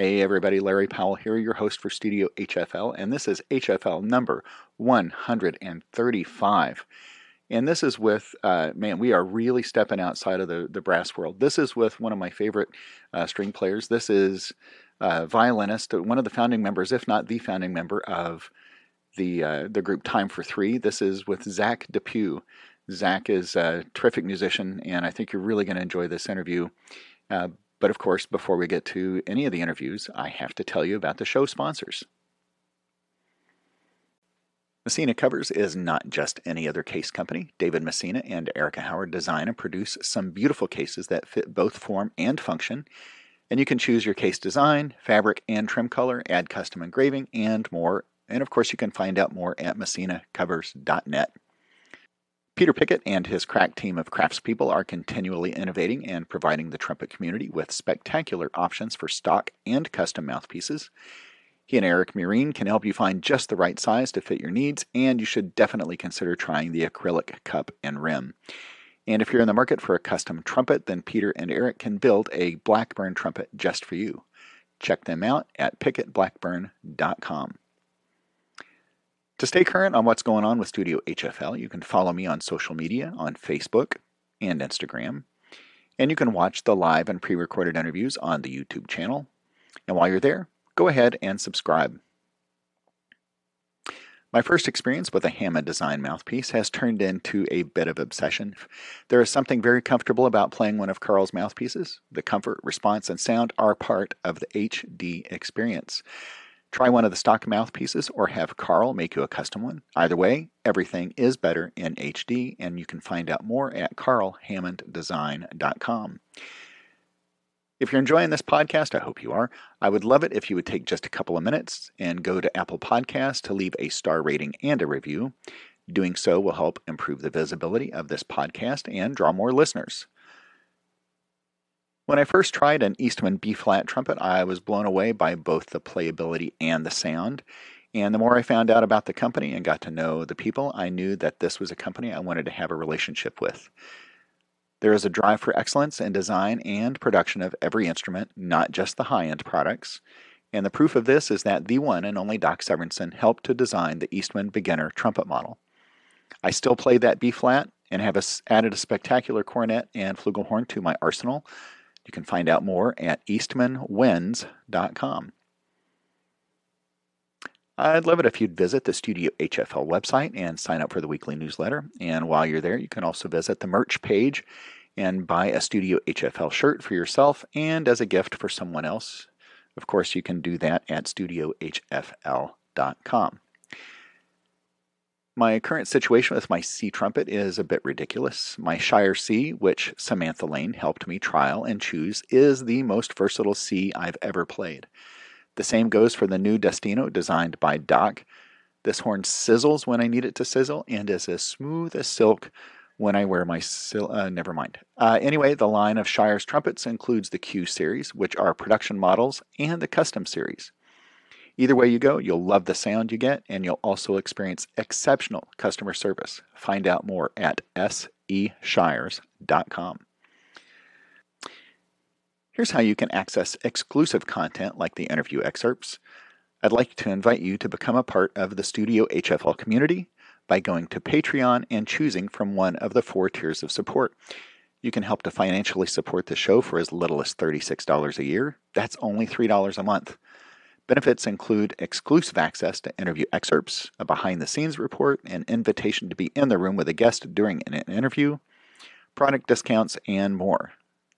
Hey everybody, Larry Powell here, your host for Studio HFL, and this is HFL number 135. And this is with, uh, man, we are really stepping outside of the, the brass world. This is with one of my favorite uh, string players. This is uh, violinist, one of the founding members, if not the founding member of the uh, the group Time for Three. This is with Zach DePue. Zach is a terrific musician, and I think you're really going to enjoy this interview. But of course, before we get to any of the interviews, I have to tell you about the show sponsors. Messina Covers is not just any other case company. David Messina and Erica Howard design and produce some beautiful cases that fit both form and function. And you can choose your case design, fabric, and trim color, add custom engraving, and more. And of course, you can find out more at messinacovers.net. Peter Pickett and his crack team of craftspeople are continually innovating and providing the trumpet community with spectacular options for stock and custom mouthpieces. He and Eric Murine can help you find just the right size to fit your needs, and you should definitely consider trying the acrylic cup and rim. And if you're in the market for a custom trumpet, then Peter and Eric can build a Blackburn trumpet just for you. Check them out at pickettblackburn.com. To stay current on what's going on with Studio HFL, you can follow me on social media on Facebook and Instagram. And you can watch the live and pre recorded interviews on the YouTube channel. And while you're there, go ahead and subscribe. My first experience with a Hammond design mouthpiece has turned into a bit of obsession. There is something very comfortable about playing one of Karl's mouthpieces. The comfort, response, and sound are part of the HD experience. Try one of the stock mouthpieces or have Karl make you a custom one. Either way, everything is better in HD, and you can find out more at karlhammonddesign.com. If you're enjoying this podcast, I hope you are. I would love it if you would take just a couple of minutes and go to Apple Podcasts to leave a star rating and a review. Doing so will help improve the visibility of this podcast and draw more listeners. When I first tried an Eastman B flat trumpet, I was blown away by both the playability and the sound. And the more I found out about the company and got to know the people, I knew that this was a company I wanted to have a relationship with. There is a drive for excellence in design and production of every instrument, not just the high end products. And the proof of this is that the one and only Doc Severinsen helped to design the Eastman beginner trumpet model. I still play that B flat and have added a spectacular cornet and flugelhorn to my arsenal. You can find out more at eastmanwinds.com. I'd love it if you'd visit the Studio HFL website and sign up for the weekly newsletter. And while you're there, you can also visit the merch page and buy a Studio HFL shirt for yourself and as a gift for someone else. Of course, you can do that at studiohfl.com. My current situation with my C trumpet is a bit ridiculous. My Shire C, which Samantha Lane helped me trial and choose, is the most versatile C I've ever played. The same goes for the new Destino designed by Doc. This horn sizzles when I need it to sizzle and is as smooth as silk when I wear my sil- uh, never mind. Uh, anyway, the line of Shires trumpets includes the Q series, which are production models, and the custom series. Either way you go, you'll love the sound you get, and you'll also experience exceptional customer service. Find out more at seshires.com. Here's how you can access exclusive content like the interview excerpts. I'd like to invite you to become a part of the Studio HFL community by going to Patreon and choosing from one of the four tiers of support. You can help to financially support the show for as little as $36 a year. That's only $3 a month. Benefits include exclusive access to interview excerpts, a behind the scenes report, an invitation to be in the room with a guest during an interview, product discounts, and more.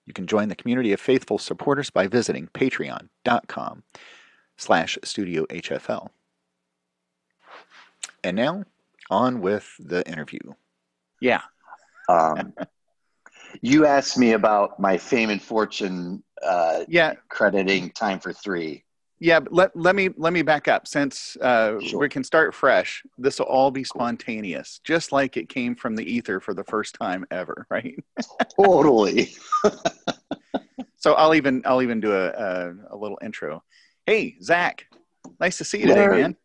You can join the community of faithful supporters by visiting patreon.com slash studiohfl. And now, on with the interview. Yeah. Um, you asked me about my fame and fortune uh, yeah. crediting time for three. Yeah, but let, let me let me back up since uh, sure. we can start fresh. This will all be spontaneous, just like it came from the ether for the first time ever, right? totally. so I'll even I'll even do a, a, a little intro. Hey, Zach, nice to see you Larry, today, man.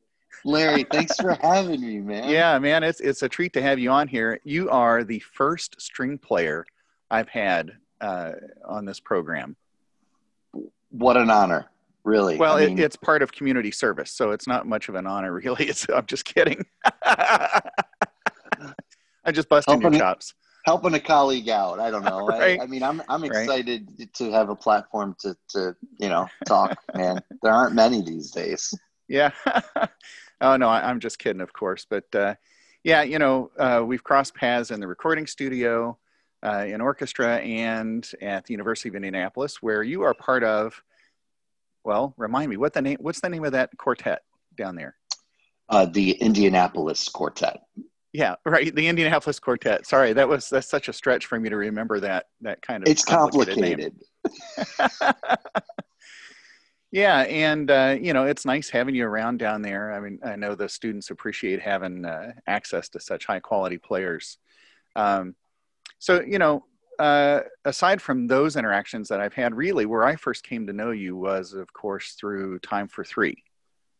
Larry, thanks for having me, man. Yeah, man, it's it's a treat to have you on here. You are the first string player I've had uh, on this program. What an honor really. Well, I mean, it, it's part of community service, so it's not much of an honor, really. It's, I'm just kidding. I'm just busting your chops. helping a colleague out. I don't know. right. I, I, mean, I'm I'm excited right. to have a platform to to you know talk. man, there aren't many these days. Yeah. oh no, I, am just kidding, of course. But uh, yeah, you know, uh, we've crossed paths in the recording studio, uh, in orchestra, and at the University of Indianapolis, where you are part of. Well, remind me what the name. What's the name of that quartet down there? Uh, the Indianapolis Quartet. Yeah, right. The Indianapolis Quartet. Sorry, that was that's such a stretch for me to remember that that kind of. It's complicated. complicated. yeah, and uh, you know it's nice having you around down there. I mean, I know the students appreciate having uh, access to such high quality players. Um, so you know, uh, aside from those interactions that I've had, really where I first came to know you was, of course, through Time for Three.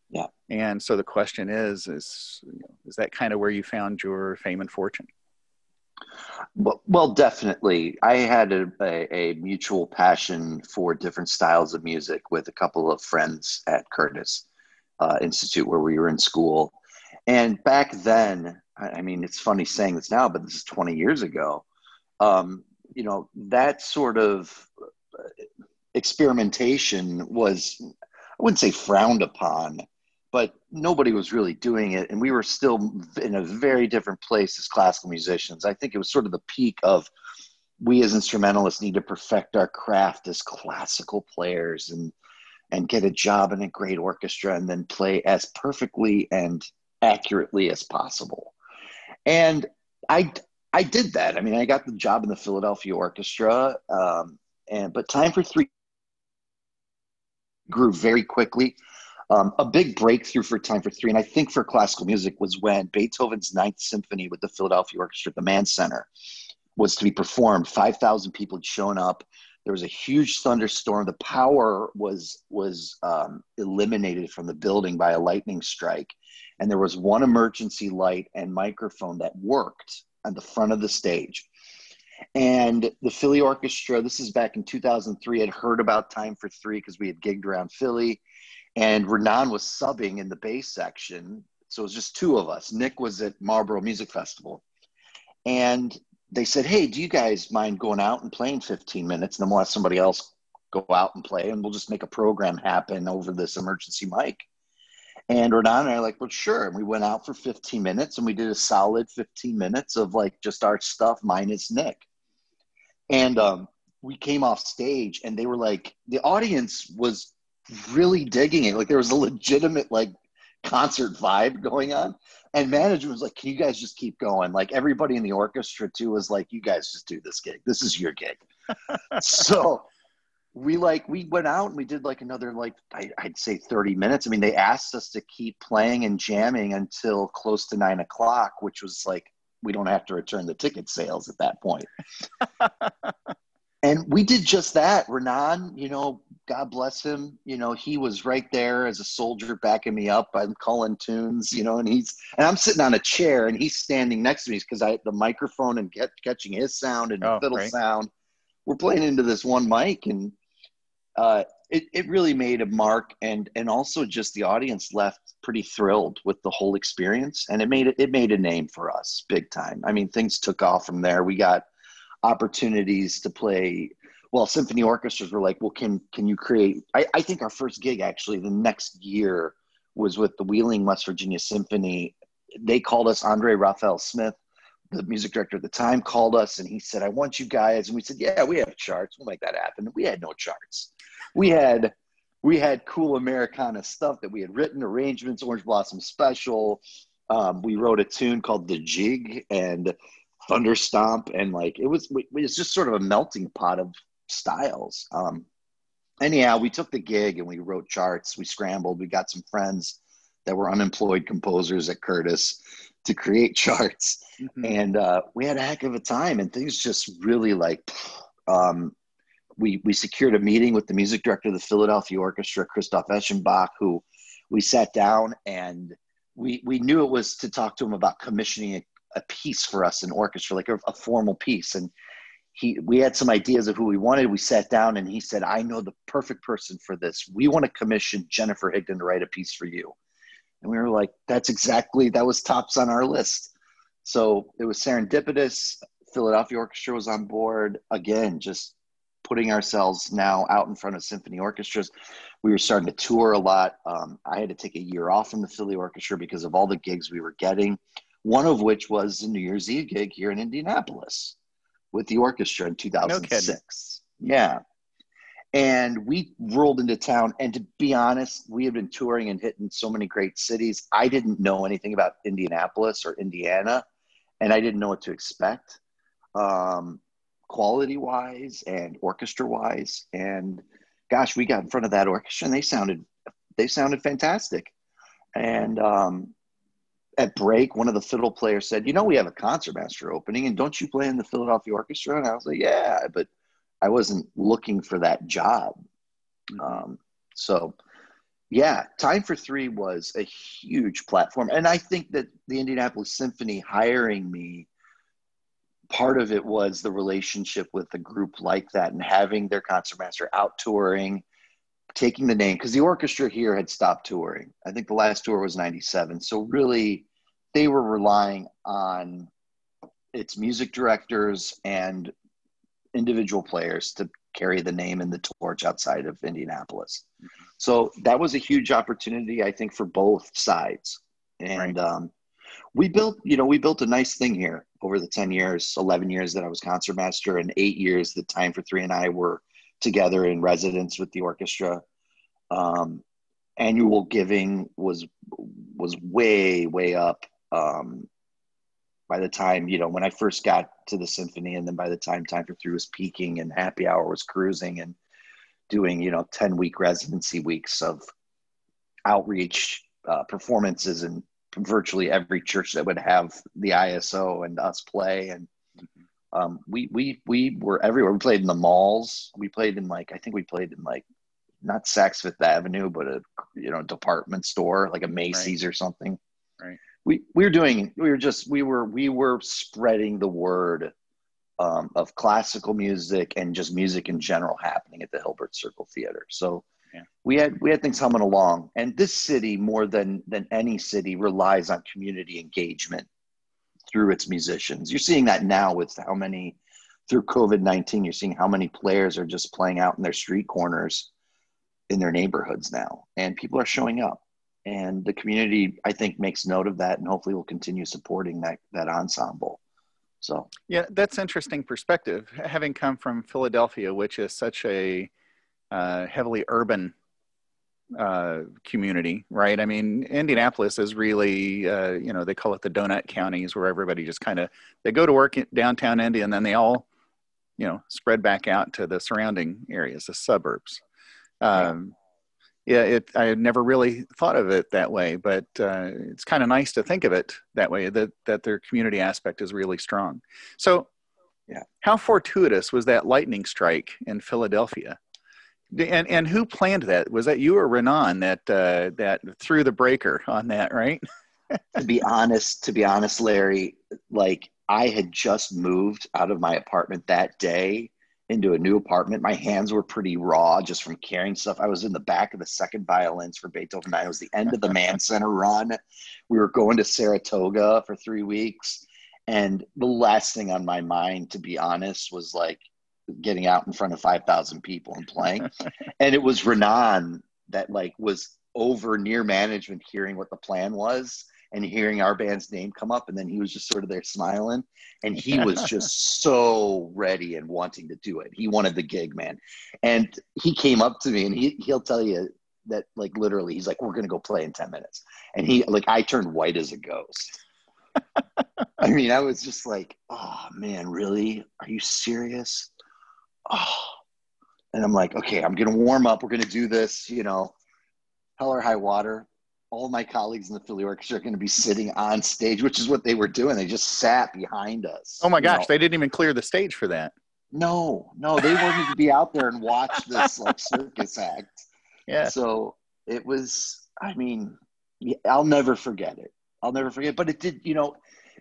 Yeah. And so the question is, is is that kind of where you found your fame and fortune? Well, well definitely. I had a, a, a, mutual passion for different styles of music with a couple of friends at Curtis uh, Institute where we were in school. And back then, I mean, it's funny saying this now, but this is 20 years ago. Um, you know, that sort of experimentation was, I wouldn't say frowned upon, but nobody was really doing it. And we were still in a very different place as classical musicians. I think it was sort of the peak of we as instrumentalists need to perfect our craft as classical players and and get a job in a great orchestra and then play as perfectly and accurately as possible. And i i did that i mean i got the job in the philadelphia orchestra um, and but time for three grew very quickly um, a big breakthrough for Time for Three, and I think for classical music, was when Beethoven's Ninth Symphony with the Philadelphia Orchestra at the Mann Center was to be performed. Five thousand people had shown up. There was a huge thunderstorm. The power was was um, eliminated from the building by a lightning strike, and there was one emergency light and microphone that worked on the front of the stage. And the Philly Orchestra, this is back in 2003, had heard about Time for Three because we had gigged around Philly and Ranaan was subbing in the bass section. So it was just two of us. Nick was at Marlboro Music Festival. And they said, Hey, do you guys mind going out and playing 15 minutes? And then we'll have somebody else go out and play and we'll just make a program happen over this emergency mic. And Ranaan and I are like, well, sure. And we went out for 15 minutes and we did a solid 15 minutes of like just our stuff minus Nick. And um, we came off stage and they were like, the audience was really digging it. Like there was a legitimate like concert vibe going on. And management was like, Can you guys just keep going? Like everybody in the orchestra too was like, You guys just do this gig. This is your gig. so we like we went out and we did like another like I, would say 30 minutes i mean they asked us to keep playing and jamming until close to nine o'clock which was like we don't have to return the ticket sales at that point and we did just that Ranaan you know God bless him. You know, he was right there as a soldier backing me up. I'm calling tunes, you know, and he's and I'm sitting on a chair and he's standing next to me because I the microphone and get catching his sound and oh, fiddle right. sound. We're playing into this one mic and uh, it, it really made a mark and and also just the audience left pretty thrilled with the whole experience and it made it, it made a name for us big time. I mean things took off from there. We got opportunities to play well symphony orchestras were like well can can you create I, I think our first gig actually the next year was with the wheeling west virginia symphony they called us andre raphael smith the music director at the time called us and he said i want you guys and we said yeah we have charts we'll make that happen we had no charts we had we had cool americana stuff that we had written arrangements orange blossom special um, we wrote a tune called the jig and thunder stomp and like it was it was just sort of a melting pot of styles. Um, anyhow, we took the gig and we wrote charts. We scrambled. We got some friends that were unemployed composers at Curtis to create charts, mm-hmm. and uh, we had a heck of a time. And things just really like. Um, we we secured a meeting with the music director of the Philadelphia Orchestra, Christoph Eschenbach, who we sat down and we we knew it was to talk to him about commissioning a, a piece for us in orchestra, like a, a formal piece. And he we had some ideas of who we wanted. We sat down and he said, I know the perfect person for this. We want to commission Jennifer Higdon to write a piece for you. And we were like, that's exactly that was tops on our list. So it was serendipitous. Philadelphia Orchestra was on board. Again, just putting ourselves now out in front of symphony orchestras. We were starting to tour a lot. Um, I had to take a year off from the Philly Orchestra because of all the gigs we were getting. One of which was the New Year's Eve gig here in Indianapolis with the orchestra in 2006. No yeah. And we rolled into town. And to be honest, we had been touring and hitting so many great cities. I didn't know anything about Indianapolis or Indiana, and I didn't know what to expect, um, quality wise and orchestra wise. And gosh, we got in front of that orchestra, and they sounded they sounded fantastic. And um, at break, one of the fiddle players said, "You know, we have a concertmaster opening, and don't you play in the Philadelphia Orchestra?" And I was like, "Yeah," but I wasn't looking for that job. Mm-hmm. Um, so, yeah, Time for Three was a huge platform, and I think that the Indianapolis Symphony hiring me, part of it was the relationship with a group like that, and having their concertmaster out touring taking the name because the orchestra here had stopped touring. I think the last tour was 97. So really they were relying on its music directors and individual players to carry the name and the torch outside of Indianapolis. Mm-hmm. So that was a huge opportunity, I think, for both sides. And right. um, we built, you know, we built a nice thing here over the 10 years, 11 years that I was concertmaster and eight years the time for three and I were together in residence with the orchestra. Um, annual giving was was way way up um, by the time you know when i first got to the symphony and then by the time time for three was peaking and happy hour was cruising and doing you know 10 week residency weeks of outreach uh, performances in virtually every church that would have the iso and us play and um, we we we were everywhere we played in the malls we played in like i think we played in like not Saks Fifth Avenue, but a you know department store like a Macy's right. or something. Right we we were doing we were just we were we were spreading the word um, of classical music and just music in general happening at the Hilbert Circle Theater. So yeah. we had we had things humming along, and this city more than than any city relies on community engagement through its musicians. You're seeing that now with how many through COVID nineteen. You're seeing how many players are just playing out in their street corners in their neighborhoods now, and people are showing up and the community i think makes note of that and hopefully will continue supporting that that ensemble. So. Yeah that's interesting perspective. Having come from philadelphia which is such a uh, heavily urban uh, community right? I mean indianapolis is really uh, you know they call it the donut counties where everybody just kind of they go to work in downtown indy and then they all you know spread back out to the surrounding areas the suburbs. Um, yeah, it, I had never really thought of it that way, but uh, it's kind of nice to think of it that way. That that their community aspect is really strong. So, yeah, how fortuitous was that lightning strike in Philadelphia? And and who planned that? Was that you or Ranaan that uh, that threw the breaker on that? Right. to be honest, to be honest, Larry, like I had just moved out of my apartment that day into a new apartment. My hands were pretty raw just from carrying stuff. I was in the back of the second violins for Beethoven. I was the end of the Mann Center run. We were going to Saratoga for three weeks. And the last thing on my mind, to be honest, was like getting out in front of 5,000 people and playing. and it was Ranaan that like was over near management hearing what the plan was and hearing our band's name come up and then he was just sort of there smiling and he was just so ready and wanting to do it. He wanted the gig man. And he came up to me and he, he'll tell you that like literally he's like we're gonna go play in 10 minutes. And he like i turned white as a ghost. I mean i was just like oh man really? Are you serious? Oh. And i'm like okay i'm gonna warm up. We're gonna do this you know hell or high water all my colleagues in the Philly Orchestra are going to be sitting on stage, which is what they were doing. They just sat behind us. Oh my gosh, know. they didn't even clear the stage for that. No, no, they wanted to be out there and watch this like circus act. Yeah. So it was. I mean, I'll never forget it. I'll never forget. But it did. You know,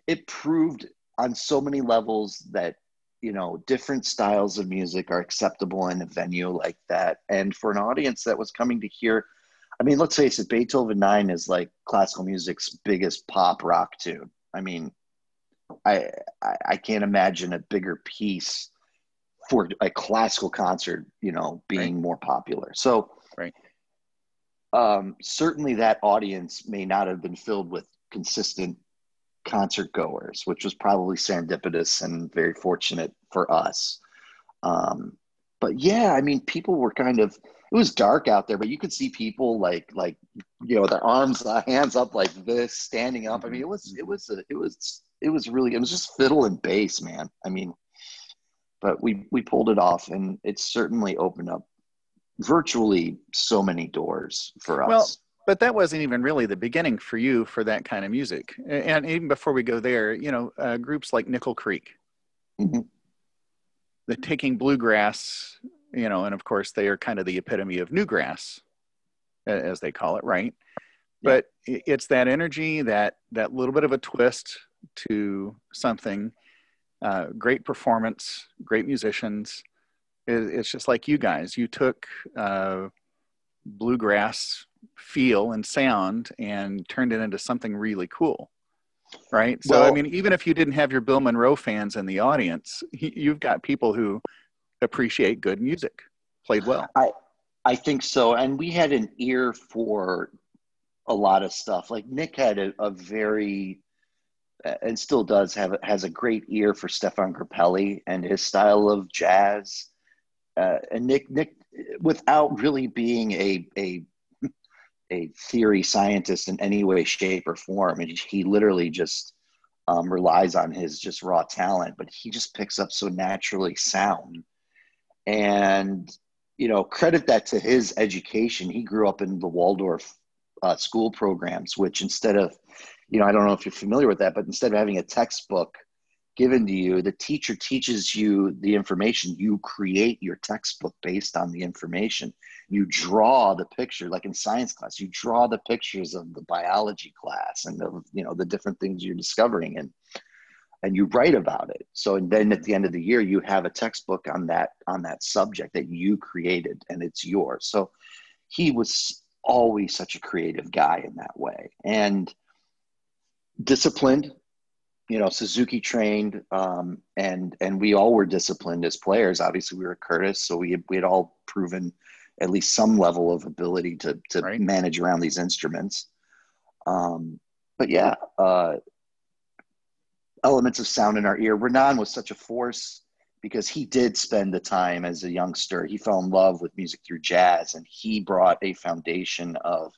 it proved on so many levels that you know different styles of music are acceptable in a venue like that and for an audience that was coming to hear i mean let's face it beethoven 9 is like classical music's biggest pop rock tune i mean i i, I can't imagine a bigger piece for a classical concert you know being right. more popular so right um certainly that audience may not have been filled with consistent concert goers, which was probably serendipitous and very fortunate for us. Um, but yeah, I mean, people were kind of. It was dark out there, but you could see people like like you know their arms, uh, hands up like this, standing up. I mean, it was it was a, it was it was really it was just fiddle and bass, man. I mean, but we we pulled it off, and it certainly opened up virtually so many doors for us. Well, but that wasn't even really the beginning for you for that kind of music. And even before we go there, you know, uh, groups like Nickel Creek, mm-hmm. the taking bluegrass, you know, and of course they are kind of the epitome of newgrass, as they call it, right? But it's that energy, that that little bit of a twist to something. Uh, great performance, great musicians. It, it's just like you guys. You took uh, bluegrass feel and sound and turned it into something really cool right so well, i mean even if you didn't have your bill monroe fans in the audience you've got people who appreciate good music played well i i think so and we had an ear for a lot of stuff like nick had a, a very and still does have has a great ear for Stéphane Grappelli and his style of jazz. Uh, and Nick Nick without really being a a a theory scientist in any way, shape, or form. And he literally just um, relies on his just raw talent, but he just picks up so naturally sound. And, you know, credit that to his education. He grew up in the Waldorf uh, school programs, which instead of, you know, I don't know if you're familiar with that, but instead of having a textbook given to you, the teacher teaches you the information. You create your textbook based on the information. You draw the picture, like in science class, you draw the pictures of the biology class and the you know the different things you're discovering and and you write about it. So and then at the end of the year, you have a textbook on that on that subject that you created and it's yours. So he was always such a creative guy in that way and disciplined you know Suzuki trained, um, and and we all were disciplined as players. Obviously, we were Curtis, so we we had all proven at least some level of ability to to right. manage around these instruments. Um, but yeah, uh, elements of sound in our ear. Ranaan was such a force because he did spend the time as a youngster. He fell in love with music through jazz, and he brought a foundation of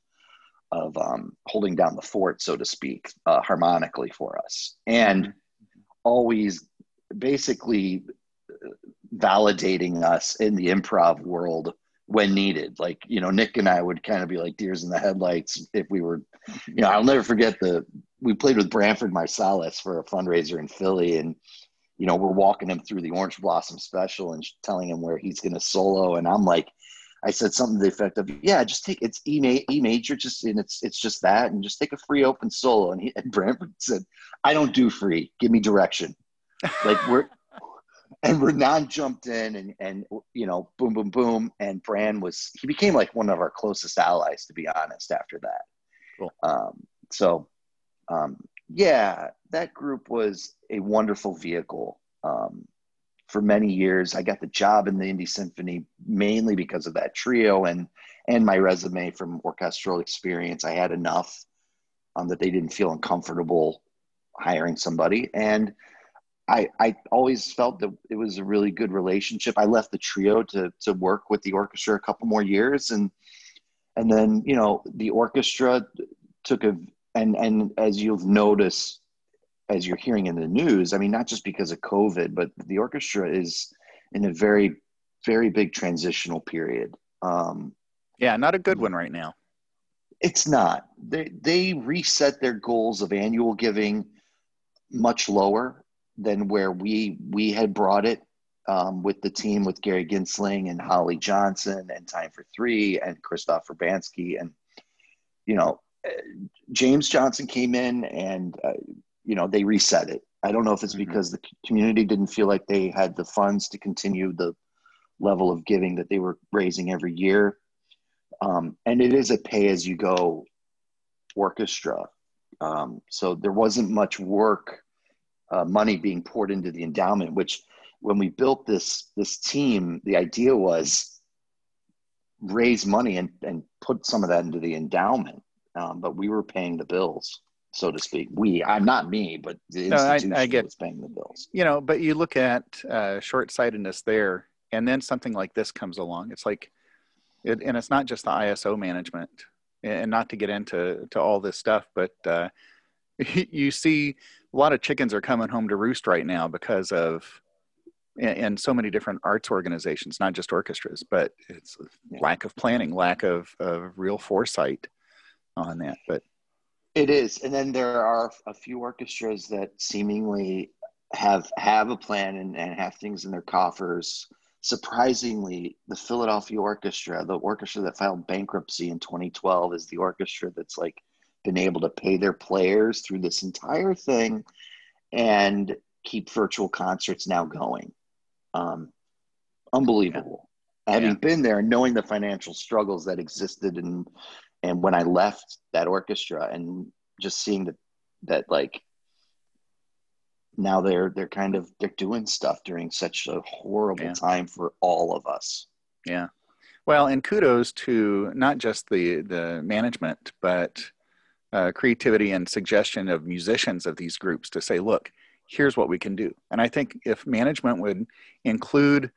of um, holding down the fort, so to speak, uh, harmonically for us, and always basically uh, validating us in the improv world when needed. Like, you know, Nick and I would kind of be like deers in the headlights if we were, you know, I'll never forget the, we played with Branford Marsalis for a fundraiser in Philly and, you know, we're walking him through the Orange Blossom special and telling him where he's going to solo. And I'm like, I said something to the effect of, "Yeah, just take it's E, ma- e major, just and it's it's just that, and just take a free open solo." And he and Branford said, "I don't do free. Give me direction." Like we're and Ranaan jumped in and and you know boom boom boom and Bran was he became like one of our closest allies to be honest after that. Cool. Um, so um, yeah, that group was a wonderful vehicle. Um, for many years. I got the job in the Indy Symphony mainly because of that trio and and my resume from orchestral experience. I had enough um, that they didn't feel uncomfortable hiring somebody, and I I always felt that it was a really good relationship. I left the trio to to work with the orchestra a couple more years, and and then you know the orchestra took a and and as you've noticed as you're hearing in the news, I mean, not just because of COVID, but the orchestra is in a very, very big transitional period. Um, yeah, not a good one right now. It's not. They they reset their goals of annual giving much lower than where we we had brought it um, with the team with Gary Ginstling and Holly Johnson and Time for Three and Krzysztof Urbański and you know James Johnson came in and uh, you know they reset it I don't know if it's mm-hmm. because the community didn't feel like they had the funds to continue the level of giving that they were raising every year. Um, and it is a pay as you go orchestra. Um, so there wasn't much work, uh, money being poured into the endowment, which when we built this, this team, the idea was raise money and, and put some of that into the endowment. Um, but we were paying the bills so to speak. We, I'm not me, but the institution I, I get, was paying the bills. You know, but you look at uh, short sightedness there, and then something like this comes along. It's like, it, and it's not just the ISO management, and not to get into to all this stuff, but uh, you see a lot of chickens are coming home to roost right now because of and, so many different arts organizations, not just orchestras, but it's lack of planning, lack of, of real foresight on that. But it is, and then there are a few orchestras that seemingly have have a plan and, and have things in their coffers. Surprisingly, the Philadelphia Orchestra, the orchestra that filed bankruptcy in 2012, is the orchestra that's like been able to pay their players through this entire thing and keep virtual concerts now going. Um, unbelievable. Yeah. Having yeah. been there, knowing the financial struggles that existed and and when I left that orchestra and just seeing that that like now they're they're kind of they're doing stuff during such a horrible yeah. time for all of us. Yeah. Well, and kudos to not just the the management, but uh, creativity and suggestion of musicians of these groups to say, look, here's what we can do. And I think if management would include,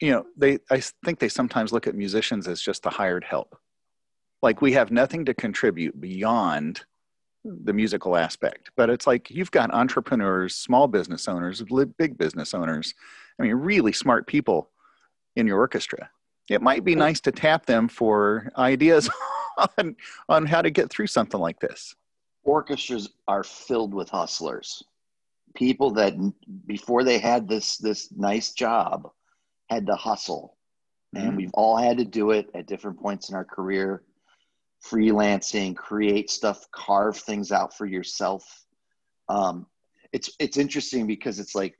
you know, they I think they sometimes look at musicians as just the hired help like we have nothing to contribute beyond the musical aspect but it's like you've got entrepreneurs small business owners big business owners i mean really smart people in your orchestra. It might be nice to tap them for ideas on, on how to get through something like this. Orchestras are filled with hustlers. People that before they had this this nice job had to hustle. And mm. we've all had to do it at different points in our career freelancing, create stuff, carve things out for yourself. Um, it's it's interesting because it's like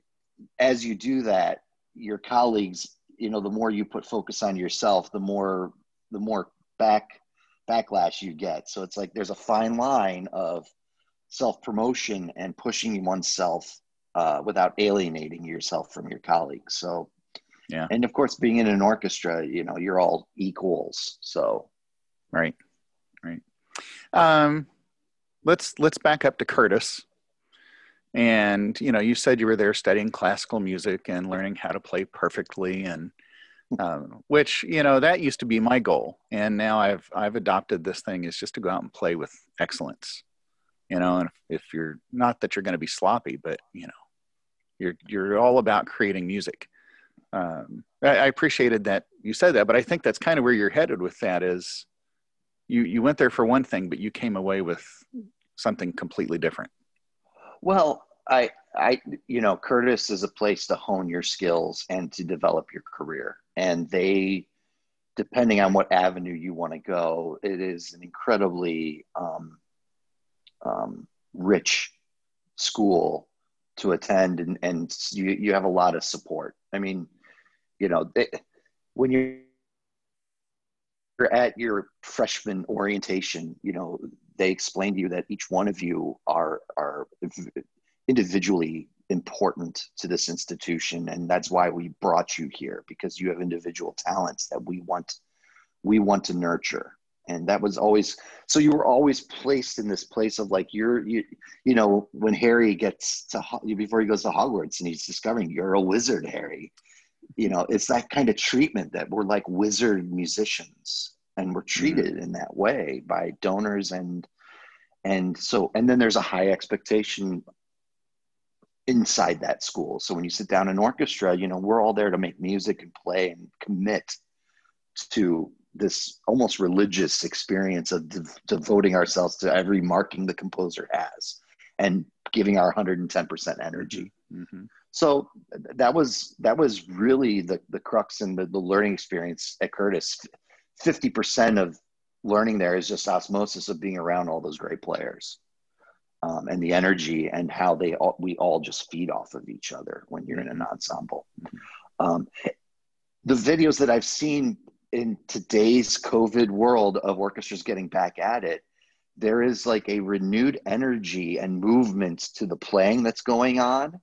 as you do that, your colleagues, you know, the more you put focus on yourself, the more the more back backlash you get. So it's like there's a fine line of self promotion and pushing oneself uh, without alienating yourself from your colleagues. So yeah, and of course, being in an orchestra, you know, you're all equals. So right. Um, let's let's back up to Curtis. And you know, you said you were there studying classical music and learning how to play perfectly, and um, which you know that used to be my goal. And now I've I've adopted this thing is just to go out and play with excellence. You know, and if, if you're not that you're going to be sloppy, but you know, you're you're all about creating music. Um, I, I appreciated that you said that, but I think that's kind of where you're headed with that. Is you you went there for one thing, but you came away with something completely different. Well, I I you know Curtis is a place to hone your skills and to develop your career, and they depending on what avenue you want to go, it is an incredibly um, um, rich school to attend, and, and you, you have a lot of support. I mean, you know, they, when you you're at your freshman orientation, you know, they explain to you that each one of you are are individually important to this institution and that's why we brought you here because you have individual talents that we want we want to nurture. And that was always so you were always placed in this place of like you're you you know when harry gets to before he goes to hogwarts and he's discovering you're a wizard harry you know it's that kind of treatment that we're like wizard musicians and we're mm-hmm. treated mm-hmm. in that way by donors and and so and then there's a high expectation inside that school so when you sit down in orchestra you know we're all there to make music and play and commit to this almost religious experience of de- devoting ourselves to every marking the composer has and giving our 110% energy mm-hmm. So that was that was really the the crux and the, the learning experience at curtis. 50% of learning there is just osmosis of being around all those great players um, and the energy and how they all we all just feed off of each other when you're in an ensemble. Um, the videos that I've seen in today's COVID world of orchestras getting back at it, there is like a renewed energy and movement to the playing that's going on,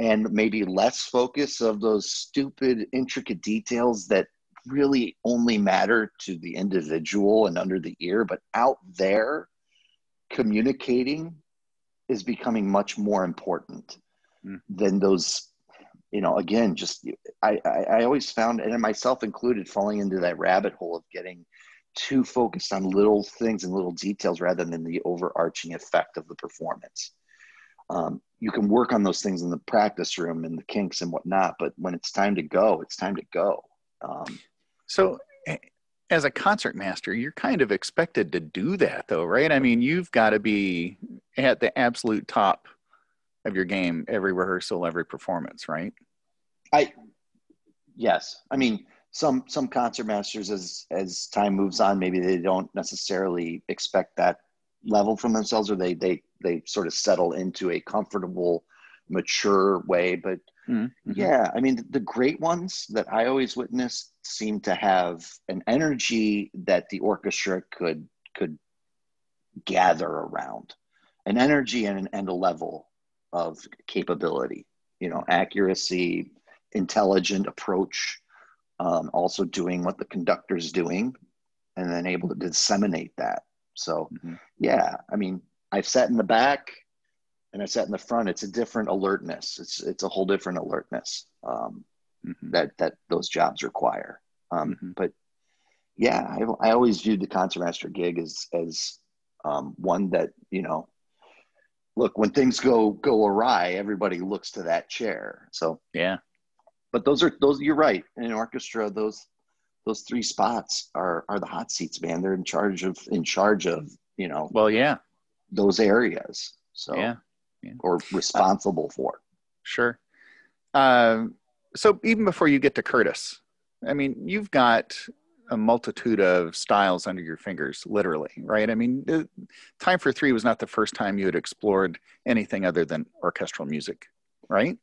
and maybe less focus of those stupid, intricate details that really only matter to the individual and under the ear, but out there communicating is becoming much more important mm. than those you know again just I, I, I always found and myself included falling into that rabbit hole of getting too focused on little things and little details rather than the overarching effect of the performance um, you can work on those things in the practice room and the kinks and whatnot but when it's time to go it's time to go um, so as a concert master, you're kind of expected to do that though, right? I mean, you've got to be at the absolute top of your game every rehearsal, every performance, right? I yes. I mean, some some concert masters as as time moves on, maybe they don't necessarily expect that level from themselves or they they they sort of settle into a comfortable mature way, but Mm-hmm. Yeah, I mean, the great ones that I always witnessed seem to have an energy that the orchestra could could gather around, an energy and, and a level of capability. You know, accuracy, intelligent approach, um, also doing what the conductor's doing, and then able to disseminate that. So, mm-hmm. yeah, I mean, I've sat in the back and I sat in the front, it's a different alertness. It's it's a whole different alertness um, mm-hmm. that that those jobs require. Um, mm-hmm. But yeah, I, I always viewed the concertmaster gig as as um, one that you know, look when things go go awry, everybody looks to that chair. So yeah, but those are those. You're right. In an orchestra, those those three spots are are the hot seats, man. They're in charge of in charge of you know. Well, yeah, those areas. So yeah yeah. or responsible uh, for. Sure. Uh, so even before you get to Curtis, I mean, you've got a multitude of styles under your fingers, literally, right? I mean, Time for Three was not the first time you had explored anything other than orchestral music, right?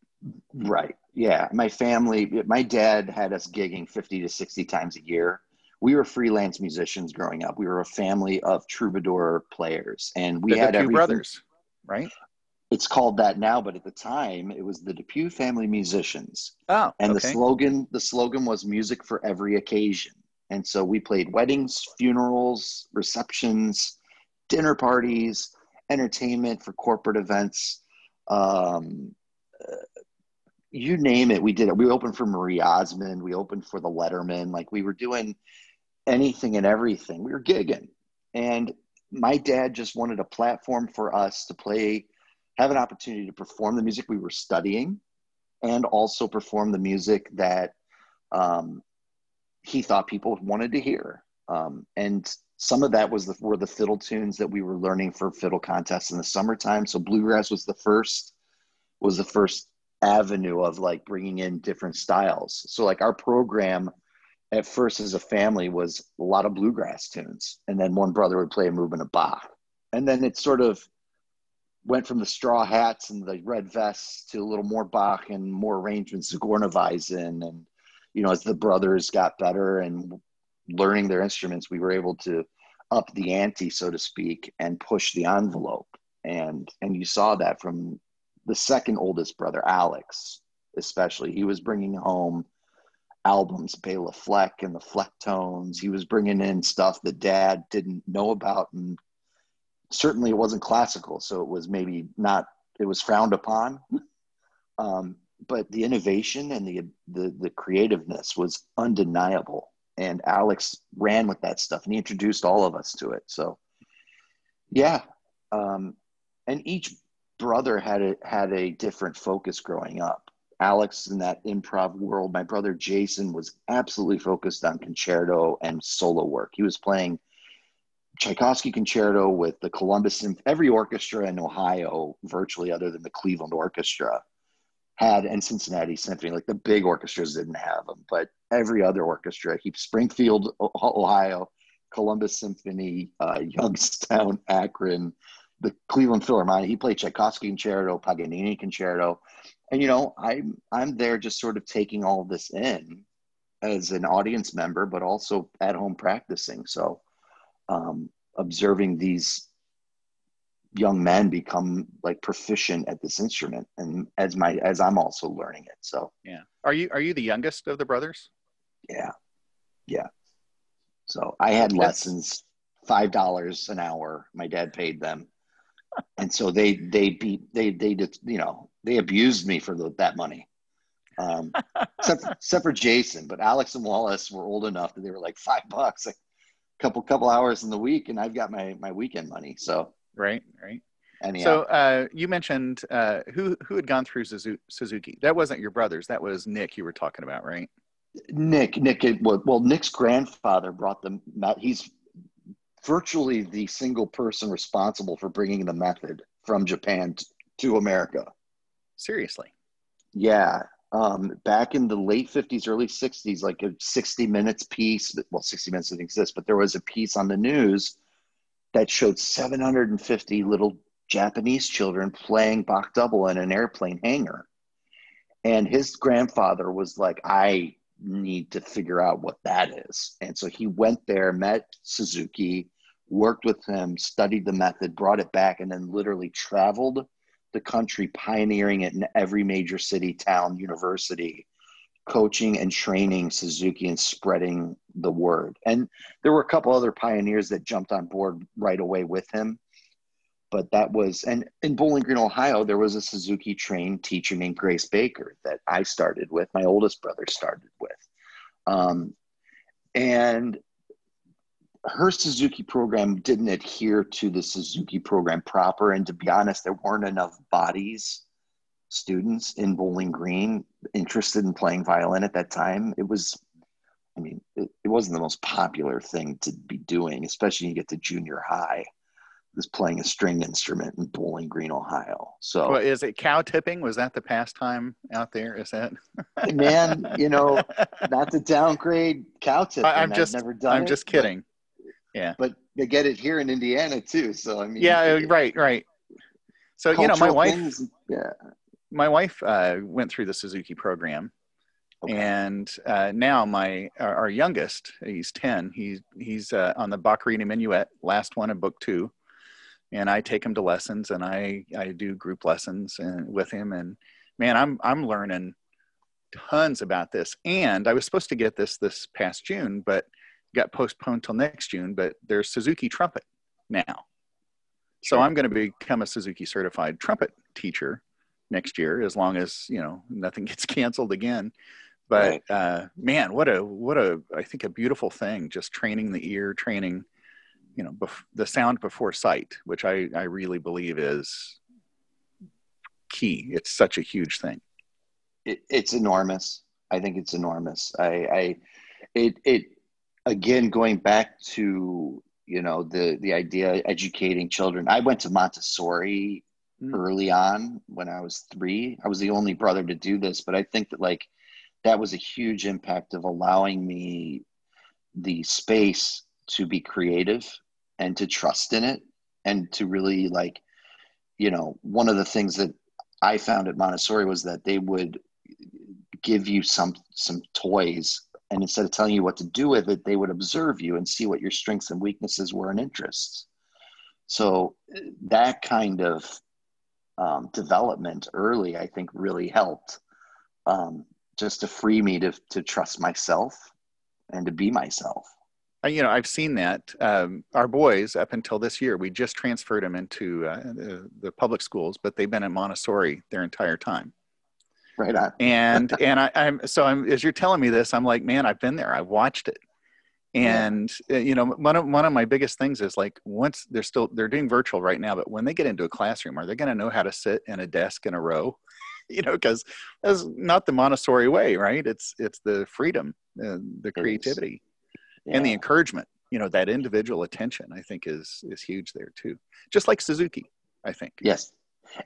Right. Yeah. My family, my dad had us gigging 50 to 60 times a year. We were freelance musicians growing up. We were a family of troubadour players, and we the had two brothers, right? it's called that now, but at the time it was the DePue Family Musicians. Oh, and okay. the slogan the slogan was music for every occasion. And so we played weddings, funerals, receptions, dinner parties, entertainment for corporate events. Um, you name it, we did it. We opened for Marie Osmond. We opened for the Lettermen. Like we were doing anything and everything. We were gigging, and my dad just wanted a platform for us to play have an opportunity to perform the music we were studying and also perform the music that um, he thought people wanted to hear. Um, and some of that was the, were the fiddle tunes that we were learning for fiddle contests in the summertime. So bluegrass was the first was the first avenue of like bringing in different styles. So like our program at first as a family was a lot of bluegrass tunes, and then one brother would play a movement of Bach, and then it sort of went from the straw hats and the red vests to a little more Bach and more arrangements of Zigeunerweisen. And, you know, as the brothers got better and learning their instruments, we were able to up the ante, so to speak, and push the envelope. And, and you saw that from the second oldest brother, Alex, especially. He was bringing home albums, Bela Fleck and the Flecktones. He was bringing in stuff that dad didn't know about and certainly it wasn't classical, so it was maybe not. It was frowned upon, um, but the innovation and the, the the creativeness was undeniable. And Alex ran with that stuff, and he introduced all of us to it. So, yeah, um, and each brother had a had a different focus growing up. Alex in that improv world, my brother Jason was absolutely focused on concerto and solo work. He was playing Tchaikovsky concerto with the Columbus Symphony. every orchestra in Ohio, virtually other than the Cleveland Orchestra, had and Cincinnati Symphony. Like the big orchestras didn't have them, but every other orchestra, he Springfield, Ohio, Columbus Symphony, uh, Youngstown, Akron, the Cleveland Philharmonic. He played Tchaikovsky concerto, Paganini concerto, and you know, I'm I'm there just sort of taking all of this in as an audience member, but also at home practicing. So, um, observing these young men become like proficient at this instrument, and as my as I'm also learning it. So, yeah. Are you are you the youngest of the brothers? Yeah, yeah. So I had That's... lessons, five dollars an hour. My dad paid them, and so they they beat they they did you know they abused me for the, that money. Um, except, for, except for Jason, but Alex and Wallace were old enough that they were like five bucks, a couple couple hours in the week, and I've got my my weekend money. So right, right. Anyhow. So uh, you mentioned uh, who who had gone through Suzuki. That wasn't your brothers. That was Nick. You were talking about, right? Nick. Nick. Well, Nick's grandfather brought them. He's virtually the single person responsible for bringing the method from Japan to America. Seriously? Yeah, um, back in the late 50s, early 60s, like a 60 minutes piece. Well, 60 minutes didn't exist, but there was a piece on the news that showed 750 little Japanese children playing Bach double in an airplane hangar. And his grandfather was like, I need to figure out what that is. And so he went there, met Suzuki, worked with him, studied the method, brought it back, and then literally traveled the country pioneering it in every major city, town, university, coaching and training Suzuki and spreading the word. And there were a couple other pioneers that jumped on board right away with him. But that was, and in Bowling Green, Ohio, there was a Suzuki trained teacher named Grace Baker that I started with, my oldest brother started with. Um, and her Suzuki program didn't adhere to the Suzuki program proper. And to be honest, there weren't enough bodies, students in Bowling Green interested in playing violin at that time. It was, I mean, it, it wasn't the most popular thing to be doing, especially when you get to junior high. Is playing a string instrument in Bowling Green, Ohio. So, well, is it cow tipping? Was that the pastime out there? Is that? man, you know, not to downgrade cow tipping. I'm just, I've never done I'm it, just kidding. Yeah. But they get it here in Indiana too. So I mean. Yeah. Right. Right. So you know, my wife. Things, yeah. My wife uh, went through the Suzuki program, okay. and uh, now my our, our, youngest, he's ten. He's he's uh, on the Boccherini Minuet, last one in book two, and I take him to lessons, and I I do group lessons and with him, and man, I'm I'm learning tons about this. And I was supposed to get this this past June, but got postponed till next June, but there's Suzuki trumpet now. So I'm going to become a Suzuki certified trumpet teacher next year, as long as you know nothing gets canceled again. But right. uh, man, what a what a I think a beautiful thing. Just training the ear, training, you know, bef- the sound before sight, which I I really believe is key. It's such a huge thing. It, it's enormous. I think it's enormous. I, I it it again going back to you know the the idea educating children i went to montessori mm. early on when i was three i was the only brother to do this but i think that like that was a huge impact of allowing me the space to be creative and to trust in it and to really like you know one of the things that i found at montessori was that they would give you some some toys and instead of telling you what to do with it they would observe you and see what your strengths and weaknesses were and interests. So that kind of um, development early i think really helped um, just to free me to, to trust myself and to be myself. You know i've seen that um, our boys up until this year we just transferred them into uh, the, the public schools but they've been at montessori their entire time right on. and and I, am so I'm as you're telling me this, I'm like, man, I've been there. I've watched it. And yeah. You know, one of one of my biggest things is like once they're still they're doing virtual right now, but when they get into a classroom, are they going to know how to sit in a desk in a row? you know, because that's not the Montessori way, right? It's it's the freedom, uh, the creativity, yeah. and the encouragement. You know, that individual attention, I think, is is huge there too. Just like Suzuki, I think. Yes,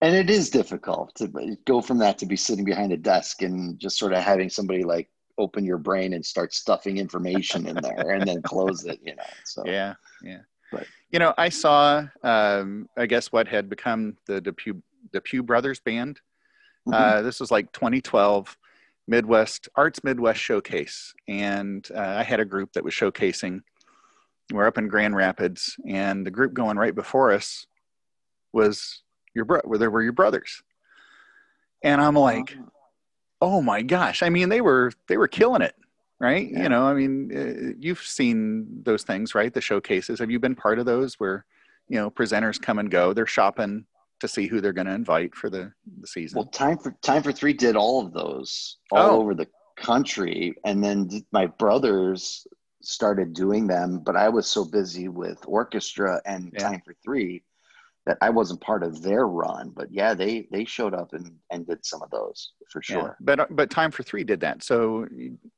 and it is difficult to go from that to be sitting behind a desk and just sort of having somebody like open your brain and start stuffing information in there and then close it you know so yeah yeah But You know, I saw, um, I guess, what had become the DePue, DePue Brothers Band. mhm. Uh, this was like 2012 Midwest Arts Midwest Showcase, and uh, I had a group that was showcasing. We're up in Grand Rapids, and the group going right before us was your bro. Where there were your brothers, and I'm like, oh my gosh! I mean, they were they were killing it, right? Yeah. You know, I mean, uh, you've seen those things, right? The showcases. Have you been part of those where you know presenters come and go? They're shopping to see who they're going to invite for the the season. Well, time for time for three did all of those all Oh. over the country, and then my brothers started doing them, but I was so busy with orchestra and Yeah. time for three that I wasn't part of their run. But yeah, they they showed up and and did some of those for Yeah, sure. but but Time for Three did that. So uh,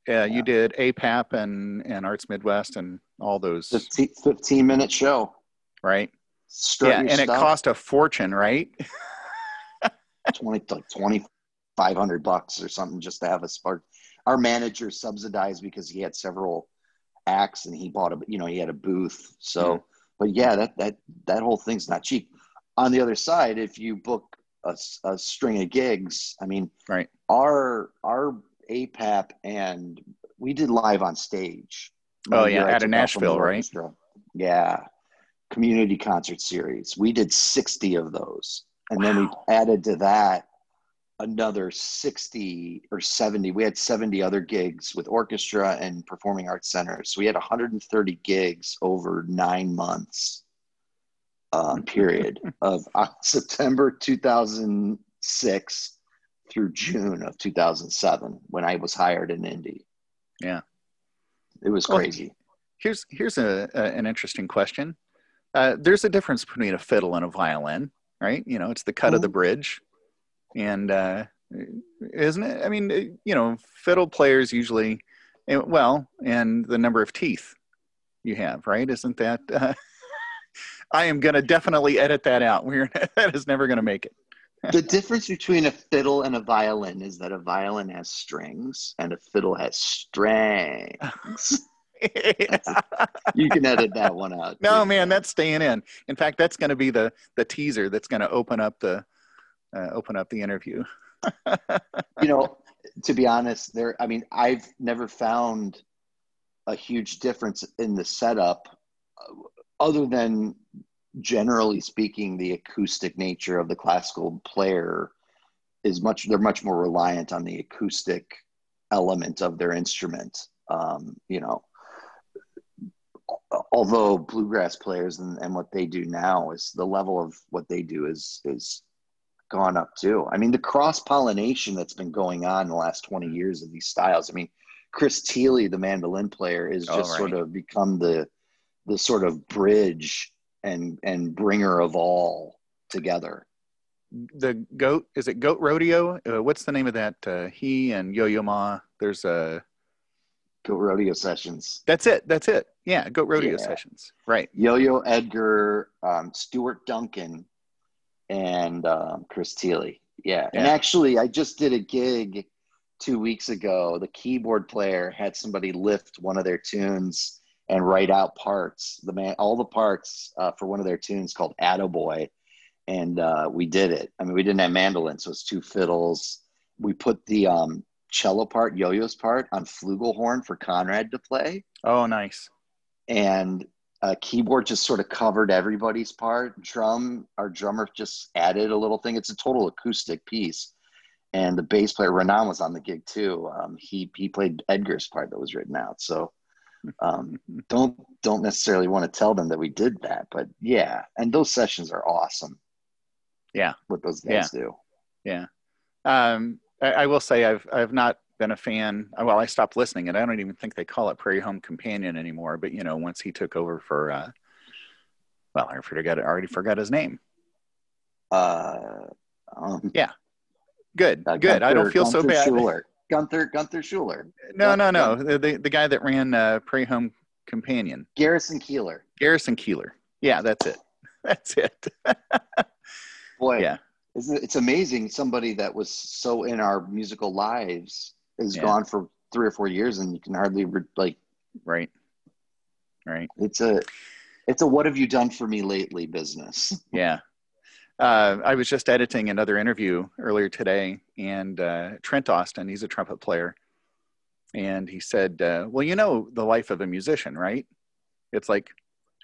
Yeah. you did APAP and and Arts Midwest and all those, 15, 15 minute show. right? Strut yeah, and it cost a fortune, right? 20 like 2500 bucks or something just to have a spark our manager subsidized because he had several acts and he bought a you know he had a booth so. But yeah that that that whole thing's not cheap on the other side if you book a, a string of gigs i mean Right. our our apap and we did live on stage Oh yeah, out of took off from the Nashville, right? orchestra. yeah community concert series we did 60 of those and then we added to that another 60 or 70 we had 70 other gigs with orchestra and performing arts centers so we had 130 gigs over nine months um, period of uh, september 2006 through june of 2007 when i was hired in indy Yeah. it was Well, crazy Here's here's a, a an interesting question. Uh, there's a difference between a fiddle and a violin, right? You know, it's the cut of the Mhm. bridge, and uh, isn't it? I mean, uh, you know, fiddle players usually, eh, well, and the number of teeth you have, right? Isn't that? Uh, I am going to definitely edit that out. We're that is never going to make it. the difference between a fiddle and a violin is that a violin has strings and a fiddle has strings you can edit that one out no, too. man, that's staying in. In fact, that's going to be the the teaser that's going to open up the uh, open up the interview. you know to be honest there i mean i've never found a huge difference in the setup uh, other than generally speaking the acoustic nature of the classical player is much they're much more reliant on the acoustic element of their instrument um, you know although bluegrass players and, and what they do now is the level of what they do is is gone up too. I mean, the cross pollination that's been going on in the last 20 years of these styles. I mean, Chris Thile, the mandolin player, is Oh, just right. sort of become the the sort of bridge and and bringer of all together. The goat is it Goat Rodeo? Uh, what's the name of that? Uh, he and Yo Yo Ma. There's a Go rodeo sessions. that's it. That's it. Yeah, Goat Rodeo Yeah. sessions. Right. Yo-Yo Edgar, um, Stuart Duncan, and um, Chris Thile. Yeah. and actually, I just did a gig two weeks ago. The keyboard player had somebody lift one of their tunes and write out parts. The man, all the parts uh, for one of their tunes called Attaboy, and uh, we did it. I mean, we didn't have mandolin, so it's two fiddles. We put the um, cello part, Yo-Yo's part, on flugelhorn for Conrad to play Oh, nice. and uh, keyboard just sort of covered everybody's part. Drum, our drummer just added a little thing. It's a total acoustic piece. And the bass player Ranaan was on the gig too. Um, he he played Edgar's part that was written out. So um, don't don't necessarily want to tell them that we did that, but yeah. And those sessions are awesome. Yeah. what those guys do. Yeah. Um, I, I will say I've I've not been a fan. Well, I stopped listening, and I don't even think they call it Prairie Home Companion anymore. But you know, once he took over for, uh, well, I forgot. I already forgot his name. Uh, um, yeah, Good, uh, good. I don't Gunther- feel so Gunther bad. Schuller. Gunther Gunther Schuller. No, no, no. the the guy that ran uh, Prairie Home Companion, Garrison Keillor. Garrison Keillor. Yeah, that's it. That's it. Boy, Yeah. It's amazing somebody that was so in our musical lives is Yeah. gone for three or four years and you can hardly re- like right. Right. it's a it's a what have you done for me lately business. Yeah. Uh, I was just editing another interview earlier today, and uh, Trent Austin, he's a trumpet player, and he said, uh, "Well, you know the life of a musician, right? It's like,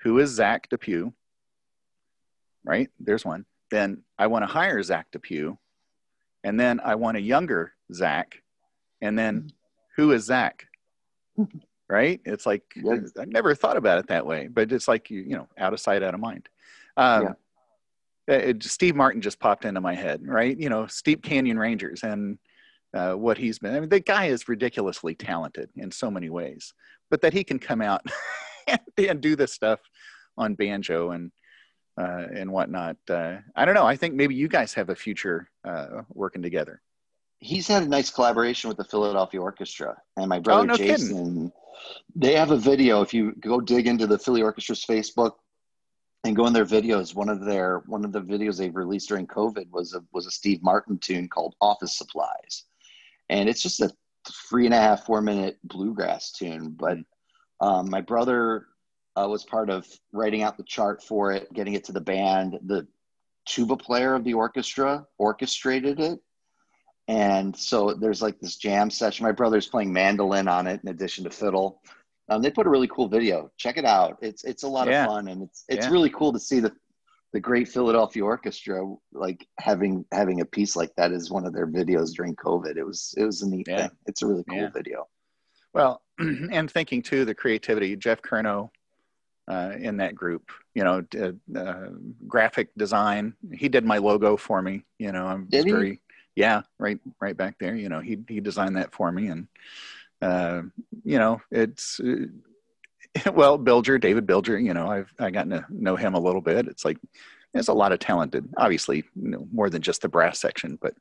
who is Zach DePue? Right? There's one. Then I want to hire Zach DePue, and then I want a younger Zach, and then who is Zach? right? It's like. I never thought about it that way, but it's like you you know out of sight, out of mind. Um, yeah. It, Steve Martin just popped into my head, right? You know, Steep Canyon Rangers and uh, what he's been. I mean, the guy is ridiculously talented in so many ways, but that he can come out and, and, do this stuff on banjo and uh, and whatnot. Uh, I don't know. I think maybe you guys have a future uh, working together. He's had a nice collaboration with the Philadelphia Orchestra and my brother oh, no Jason. Kidding. They have a video. If you go dig into the Philly Orchestra's Facebook and go in their videos, one of their one of the videos they've released during COVID was a was a Steve Martin tune called Office Supplies, and it's just a three and a half four minute bluegrass tune. But um, my brother uh, was part of writing out the chart for it, getting it to the band. The tuba player of the orchestra orchestrated it. And so there's like this jam session. My brother's playing mandolin on it in addition to fiddle. Um, they put a really cool video. Check it out. It's it's a lot yeah. of fun, and it's it's yeah. really cool to see the the great Philadelphia Orchestra like having having a piece like that as one of their videos during COVID. It was it was a neat yeah. thing. It's a really cool video. Well, and thinking too the creativity. Jeff Curnow uh, in that group. You know, uh, graphic design. He did my logo for me. You know, I'm did very? Yeah, right, right back there. You know, he he designed that for me, and uh, you know, it's uh, well, Bilger, David Bilger. You know, I've I gotten to know him a little bit. It's like there's a lot of talented, obviously, you know, more than just the brass section, but.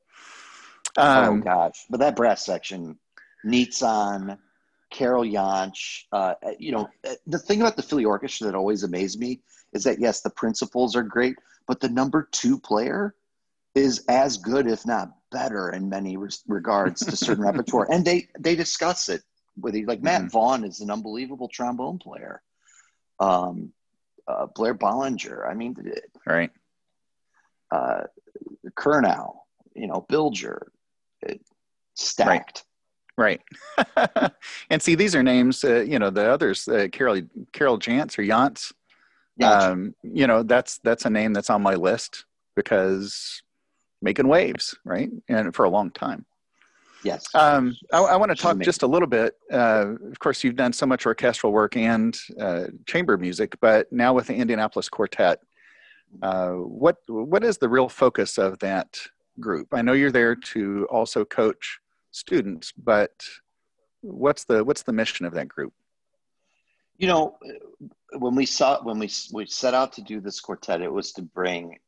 Oh, um, oh gosh, but that brass section, Nitzan, Carol Jantsch. Uh, you know, uh, the thing about the Philly Orchestra that always amazed me is that yes, the principals are great, but the number two player is as good, if not better, in many regards to certain repertoire, and they they discuss it with you. Like Matt mm-hmm. Vaughn is an unbelievable trombone player. Um, uh, Blair Bollinger. I mean, right. Uh, Curnow, you know, Bilger, stacked. Right. and see, these are names, uh, you know, the others, uh, Carol, Carol Jantz or Yantz. Um, you know, that's, that's a name that's on my list because making waves, right? And for a long time. Yes. Um, I, I want to talk just a little bit. Uh, of course, you've done so much orchestral work and uh, chamber music, but now with the Indianapolis Quartet, uh, what what is the real focus of that group? I know you're there to also coach students, but what's the what's the mission of that group? You know, when we saw when we we set out to do this quartet, it was to bring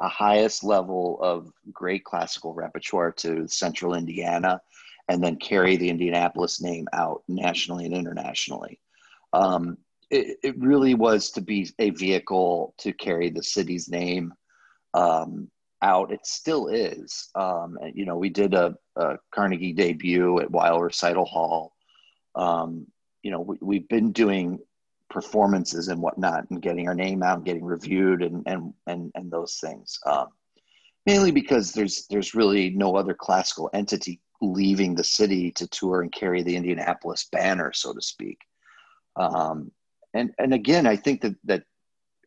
a highest level of great classical repertoire to central Indiana and then carry the Indianapolis name out nationally and internationally. Um, it, it, really was to be a vehicle to carry the city's name um, out. It still is. Um, and, you know, we did a, a, Carnegie debut at Weill Recital Hall. Um, you know, we, have been doing performances and whatnot and getting our name out and getting reviewed and and and, and those things um, mainly because there's there's really no other classical entity leaving the city to tour and carry the indianapolis banner so to speak. Um, and and again i think that that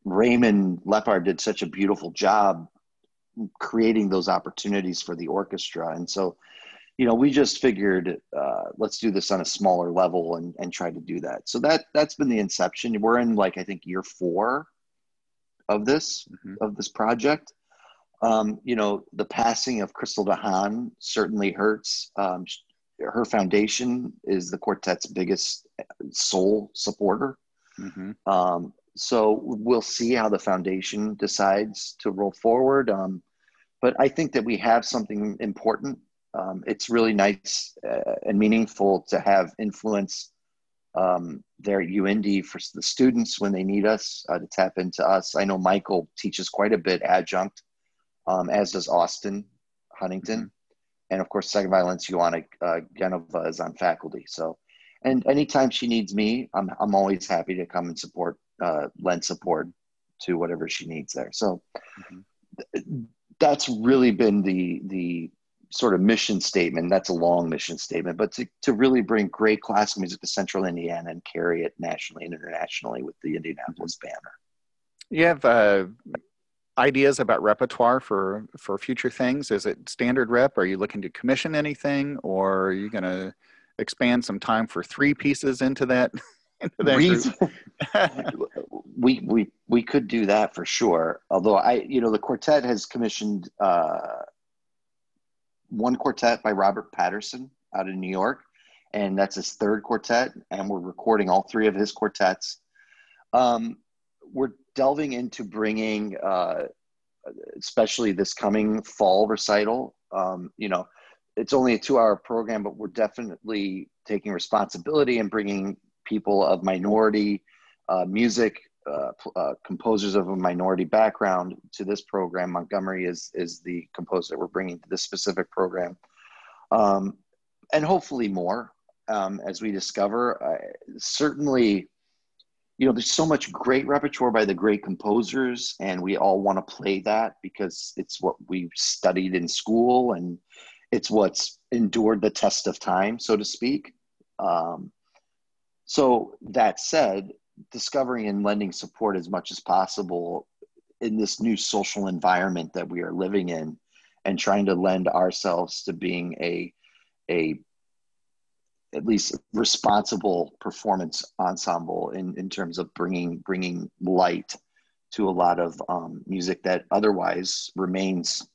raymond leppard did such a beautiful job creating those opportunities for the orchestra. And so you know, we just figured uh, let's do this on a smaller level and and try to do that. So that that's been the inception. We're in like I think year four of this mm-hmm. of this project. Um, you know, the passing of Christel DeHaan certainly hurts. Um, her foundation is the quartet's biggest sole supporter. Mm-hmm. Um, so we'll see how the foundation decides to roll forward. Um, but I think that we have something important um, it's really nice uh, and meaningful to have influence um, there at UIndy for the students when they need us uh, to tap into us. I know Michael teaches quite a bit adjunct, um, as does Austin Huntington. Mm-hmm. And of course, second violence, Ioana uh, Genova is on faculty. So, and anytime she needs me, I'm, I'm always happy to come and support uh, lend support to whatever she needs there. So mm-hmm. th- that's really been the the sort of mission statement. That's a long mission statement, but to, to really bring great classical music to Central Indiana and carry it nationally and internationally with the Indianapolis mm-hmm. banner. You have uh, ideas about repertoire for for future things? Is it standard rep? Are you looking to commission anything, or are you going to expand some time for three pieces into that? into that we we we could do that for sure. Although I, you know, the quartet has commissioned uh, one quartet by Robert Patterson out of New York, and that's his third quartet, and we're recording all three of his quartets. Um, we're delving into bringing, uh, especially this coming fall recital. Um, you know, it's only a two-hour program, but we're definitely taking responsibility and bringing people of minority uh, music, uh, uh, composers of a minority background to this program. Montgomery is is the composer that we're bringing to this specific program, um, and hopefully more um, as we discover. certainly, you know, there's so much great repertoire by the great composers, and we all want to play that because it's what we studied in school and it's what's endured the test of time, so to speak. Um, so that said, discovering and lending support as much as possible in this new social environment that we are living in, and trying to lend ourselves to being a a at least responsible performance ensemble in, in terms of bringing bringing light to a lot of um, music that otherwise remains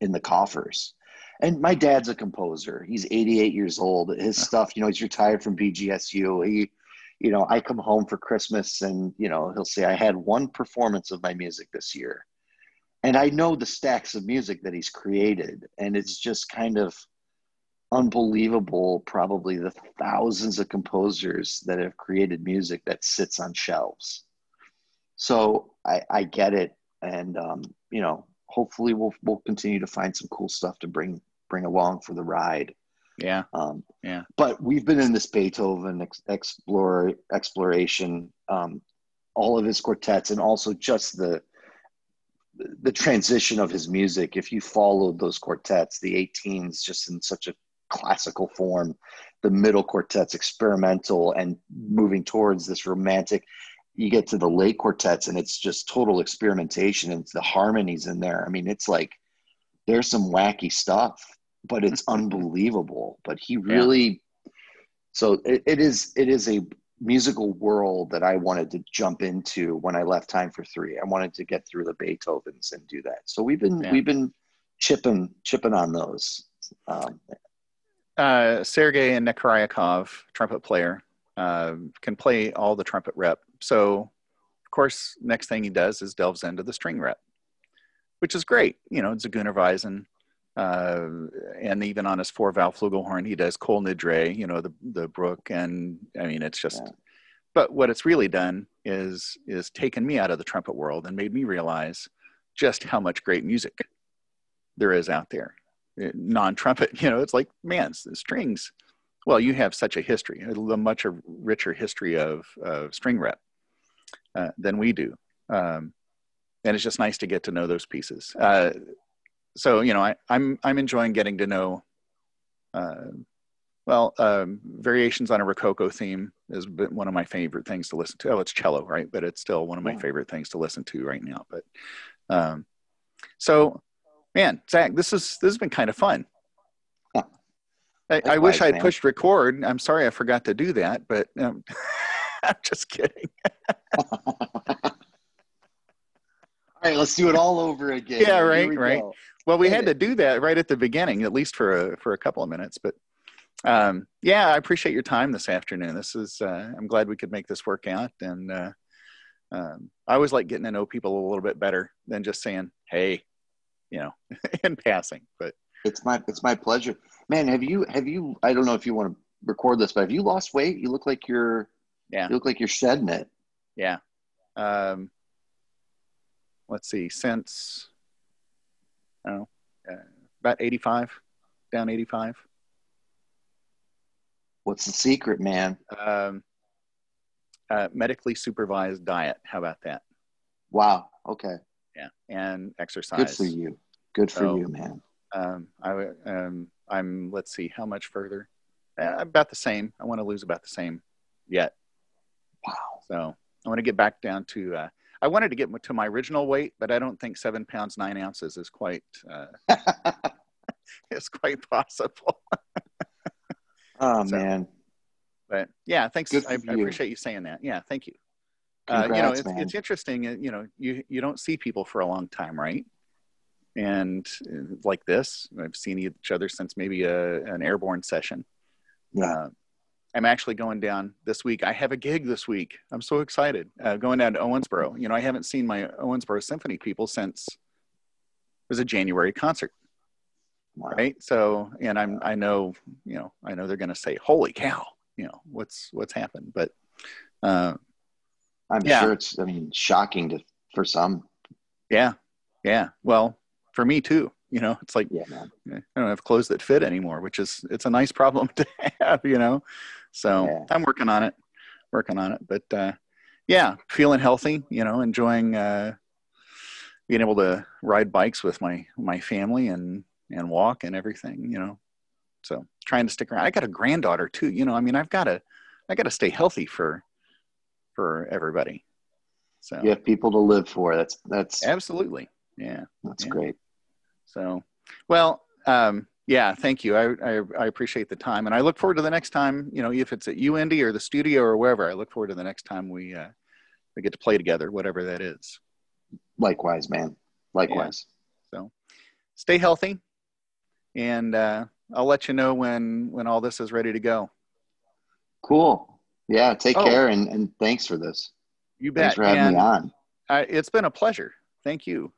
in the coffers. And my dad's a composer. He's 88 years old. His stuff, you know, he's retired from BGSU. He, you know, I come home for Christmas and, you know, he'll say, I had one performance of my music this year. And I know the stacks of music that he's created. And it's just kind of, unbelievable probably the thousands of composers that have created music that sits on shelves so i, I get it and um, you know hopefully we'll we'll continue to find some cool stuff to bring bring along for the ride yeah um, yeah but we've been in this beethoven ex- explore exploration um, all of his quartets and also just the the transition of his music if you followed those quartets the 18s just in such a classical form, the middle quartet's experimental and moving towards this romantic. You get to the late quartets and it's just total experimentation and the harmonies in there. I mean, it's like there's some wacky stuff, but it's unbelievable. But he really, yeah. so it, it is it is a musical world that I wanted to jump into when I left Time for Three. I wanted to get through the Beethovens and do that. So we've been yeah. we've been chipping chipping on those. Um, uh, Sergei and Nakariakov, trumpet player, uh, can play all the trumpet rep. So, of course, next thing he does is delves into the string rep, which is great. You know, Zigeunerweisen, uh, and even on his four valve flugelhorn, he does Kol Nidre, you know, the the Bruch, and I mean, it's just. Yeah. But what it's really done is is taken me out of the trumpet world and made me realize just how much great music there is out there non-trumpet you know it's like man strings well you have such a history a much a richer history of, of string rep uh, than we do um, and it's just nice to get to know those pieces uh, so you know I, am I'm, I'm enjoying getting to know uh, well um, variations on a rococo theme is one of my favorite things to listen to oh it's cello right but it's still one of my yeah. favorite things to listen to right now but um, so man, Zach, this is this has been kind of fun. I, I wish I'd pushed record. I'm sorry I forgot to do that, but um, I'm just kidding. all right, let's do it all over again. Yeah, right, right. Go. Well, we had to do that right at the beginning, at least for a, for a couple of minutes. But um, yeah, I appreciate your time this afternoon. This is uh, I'm glad we could make this work out, and uh, um, I always like getting to know people a little bit better than just saying, "Hey, you know, in passing. But it's my it's my pleasure, man. Have you have you? I don't know if you want to record this, but have you lost weight? You look like you're yeah. You look like you're shedding it. Yeah. Um, let's see. Since know, uh, about eighty five, down eighty five. What's the secret, man? Um, uh, medically supervised diet. How about that? Wow. Okay. Yeah, and exercise. Good for you. Good for So- you, man. Um, I um, I'm let's see how much further. Uh, about the same. I want to lose about the same yet. Wow. So I want to get back down to. Uh, I wanted to get to my original weight, but I don't think seven pounds nine ounces is quite uh, is quite possible. oh So, man. But yeah, thanks. I, I appreciate you saying that. Yeah, thank you. uh, you know, it's, man. it's interesting. uh, You know, you you don't see people for a long time, right? And uh, like this, I've seen each other since maybe a, an airborne session. Yeah. Uh, I'm actually going down this week. I have a gig this week. I'm so excited. Uh, going down to Owensboro. You know, I haven't seen my Owensboro Symphony people since it was a January concert, Wow. right? So, and I'm I know you know I know they're going to say, "Holy cow!" You know what's what's happened, but uh, I'm Yeah. sure it's. I mean, shocking to for some. Yeah, yeah. Well, for me too. You know, it's like Yeah. I don't have clothes that fit anymore, which is it's a nice problem to have. You know, so Yeah. I'm working on it, working on it. But uh, yeah, feeling healthy. You know, enjoying uh, being able to ride bikes with my my family and and walk and everything. You know, so trying to stick around. I got a granddaughter too. You know, I mean, I've got to I got to stay healthy for for everybody. So You have people to live for. That's that's absolutely, yeah. that's yeah. great. So, well, um, yeah, thank you. I, I, I appreciate the time, and I look forward to the next time. You know, if it's at UND or the studio or wherever, I look forward to the next time we uh, we get to play together, whatever that is. Likewise, man. Likewise. So, stay healthy, and uh, I'll let you know when when all this is ready to go. Cool. Yeah. Take Oh. care and and thanks for this. You bet. Thanks for having and me on. I, it's been a pleasure. Thank you.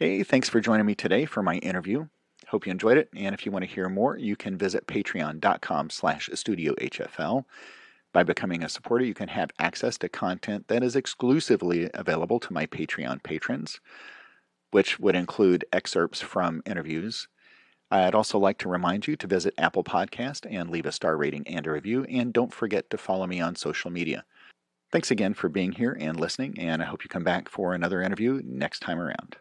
Hey, thanks for joining me today for my interview. Hope you enjoyed it. And if you want to hear more, you can visit patreon.com slash studiohfl. By becoming a supporter, you can have access to content that is exclusively available to my Patreon patrons, which would include excerpts from interviews. I'd also like to remind you to visit Apple Podcast and leave a star rating and a review. And don't forget to follow me on social media. Thanks again for being here and listening, and I hope you come back for another interview next time around.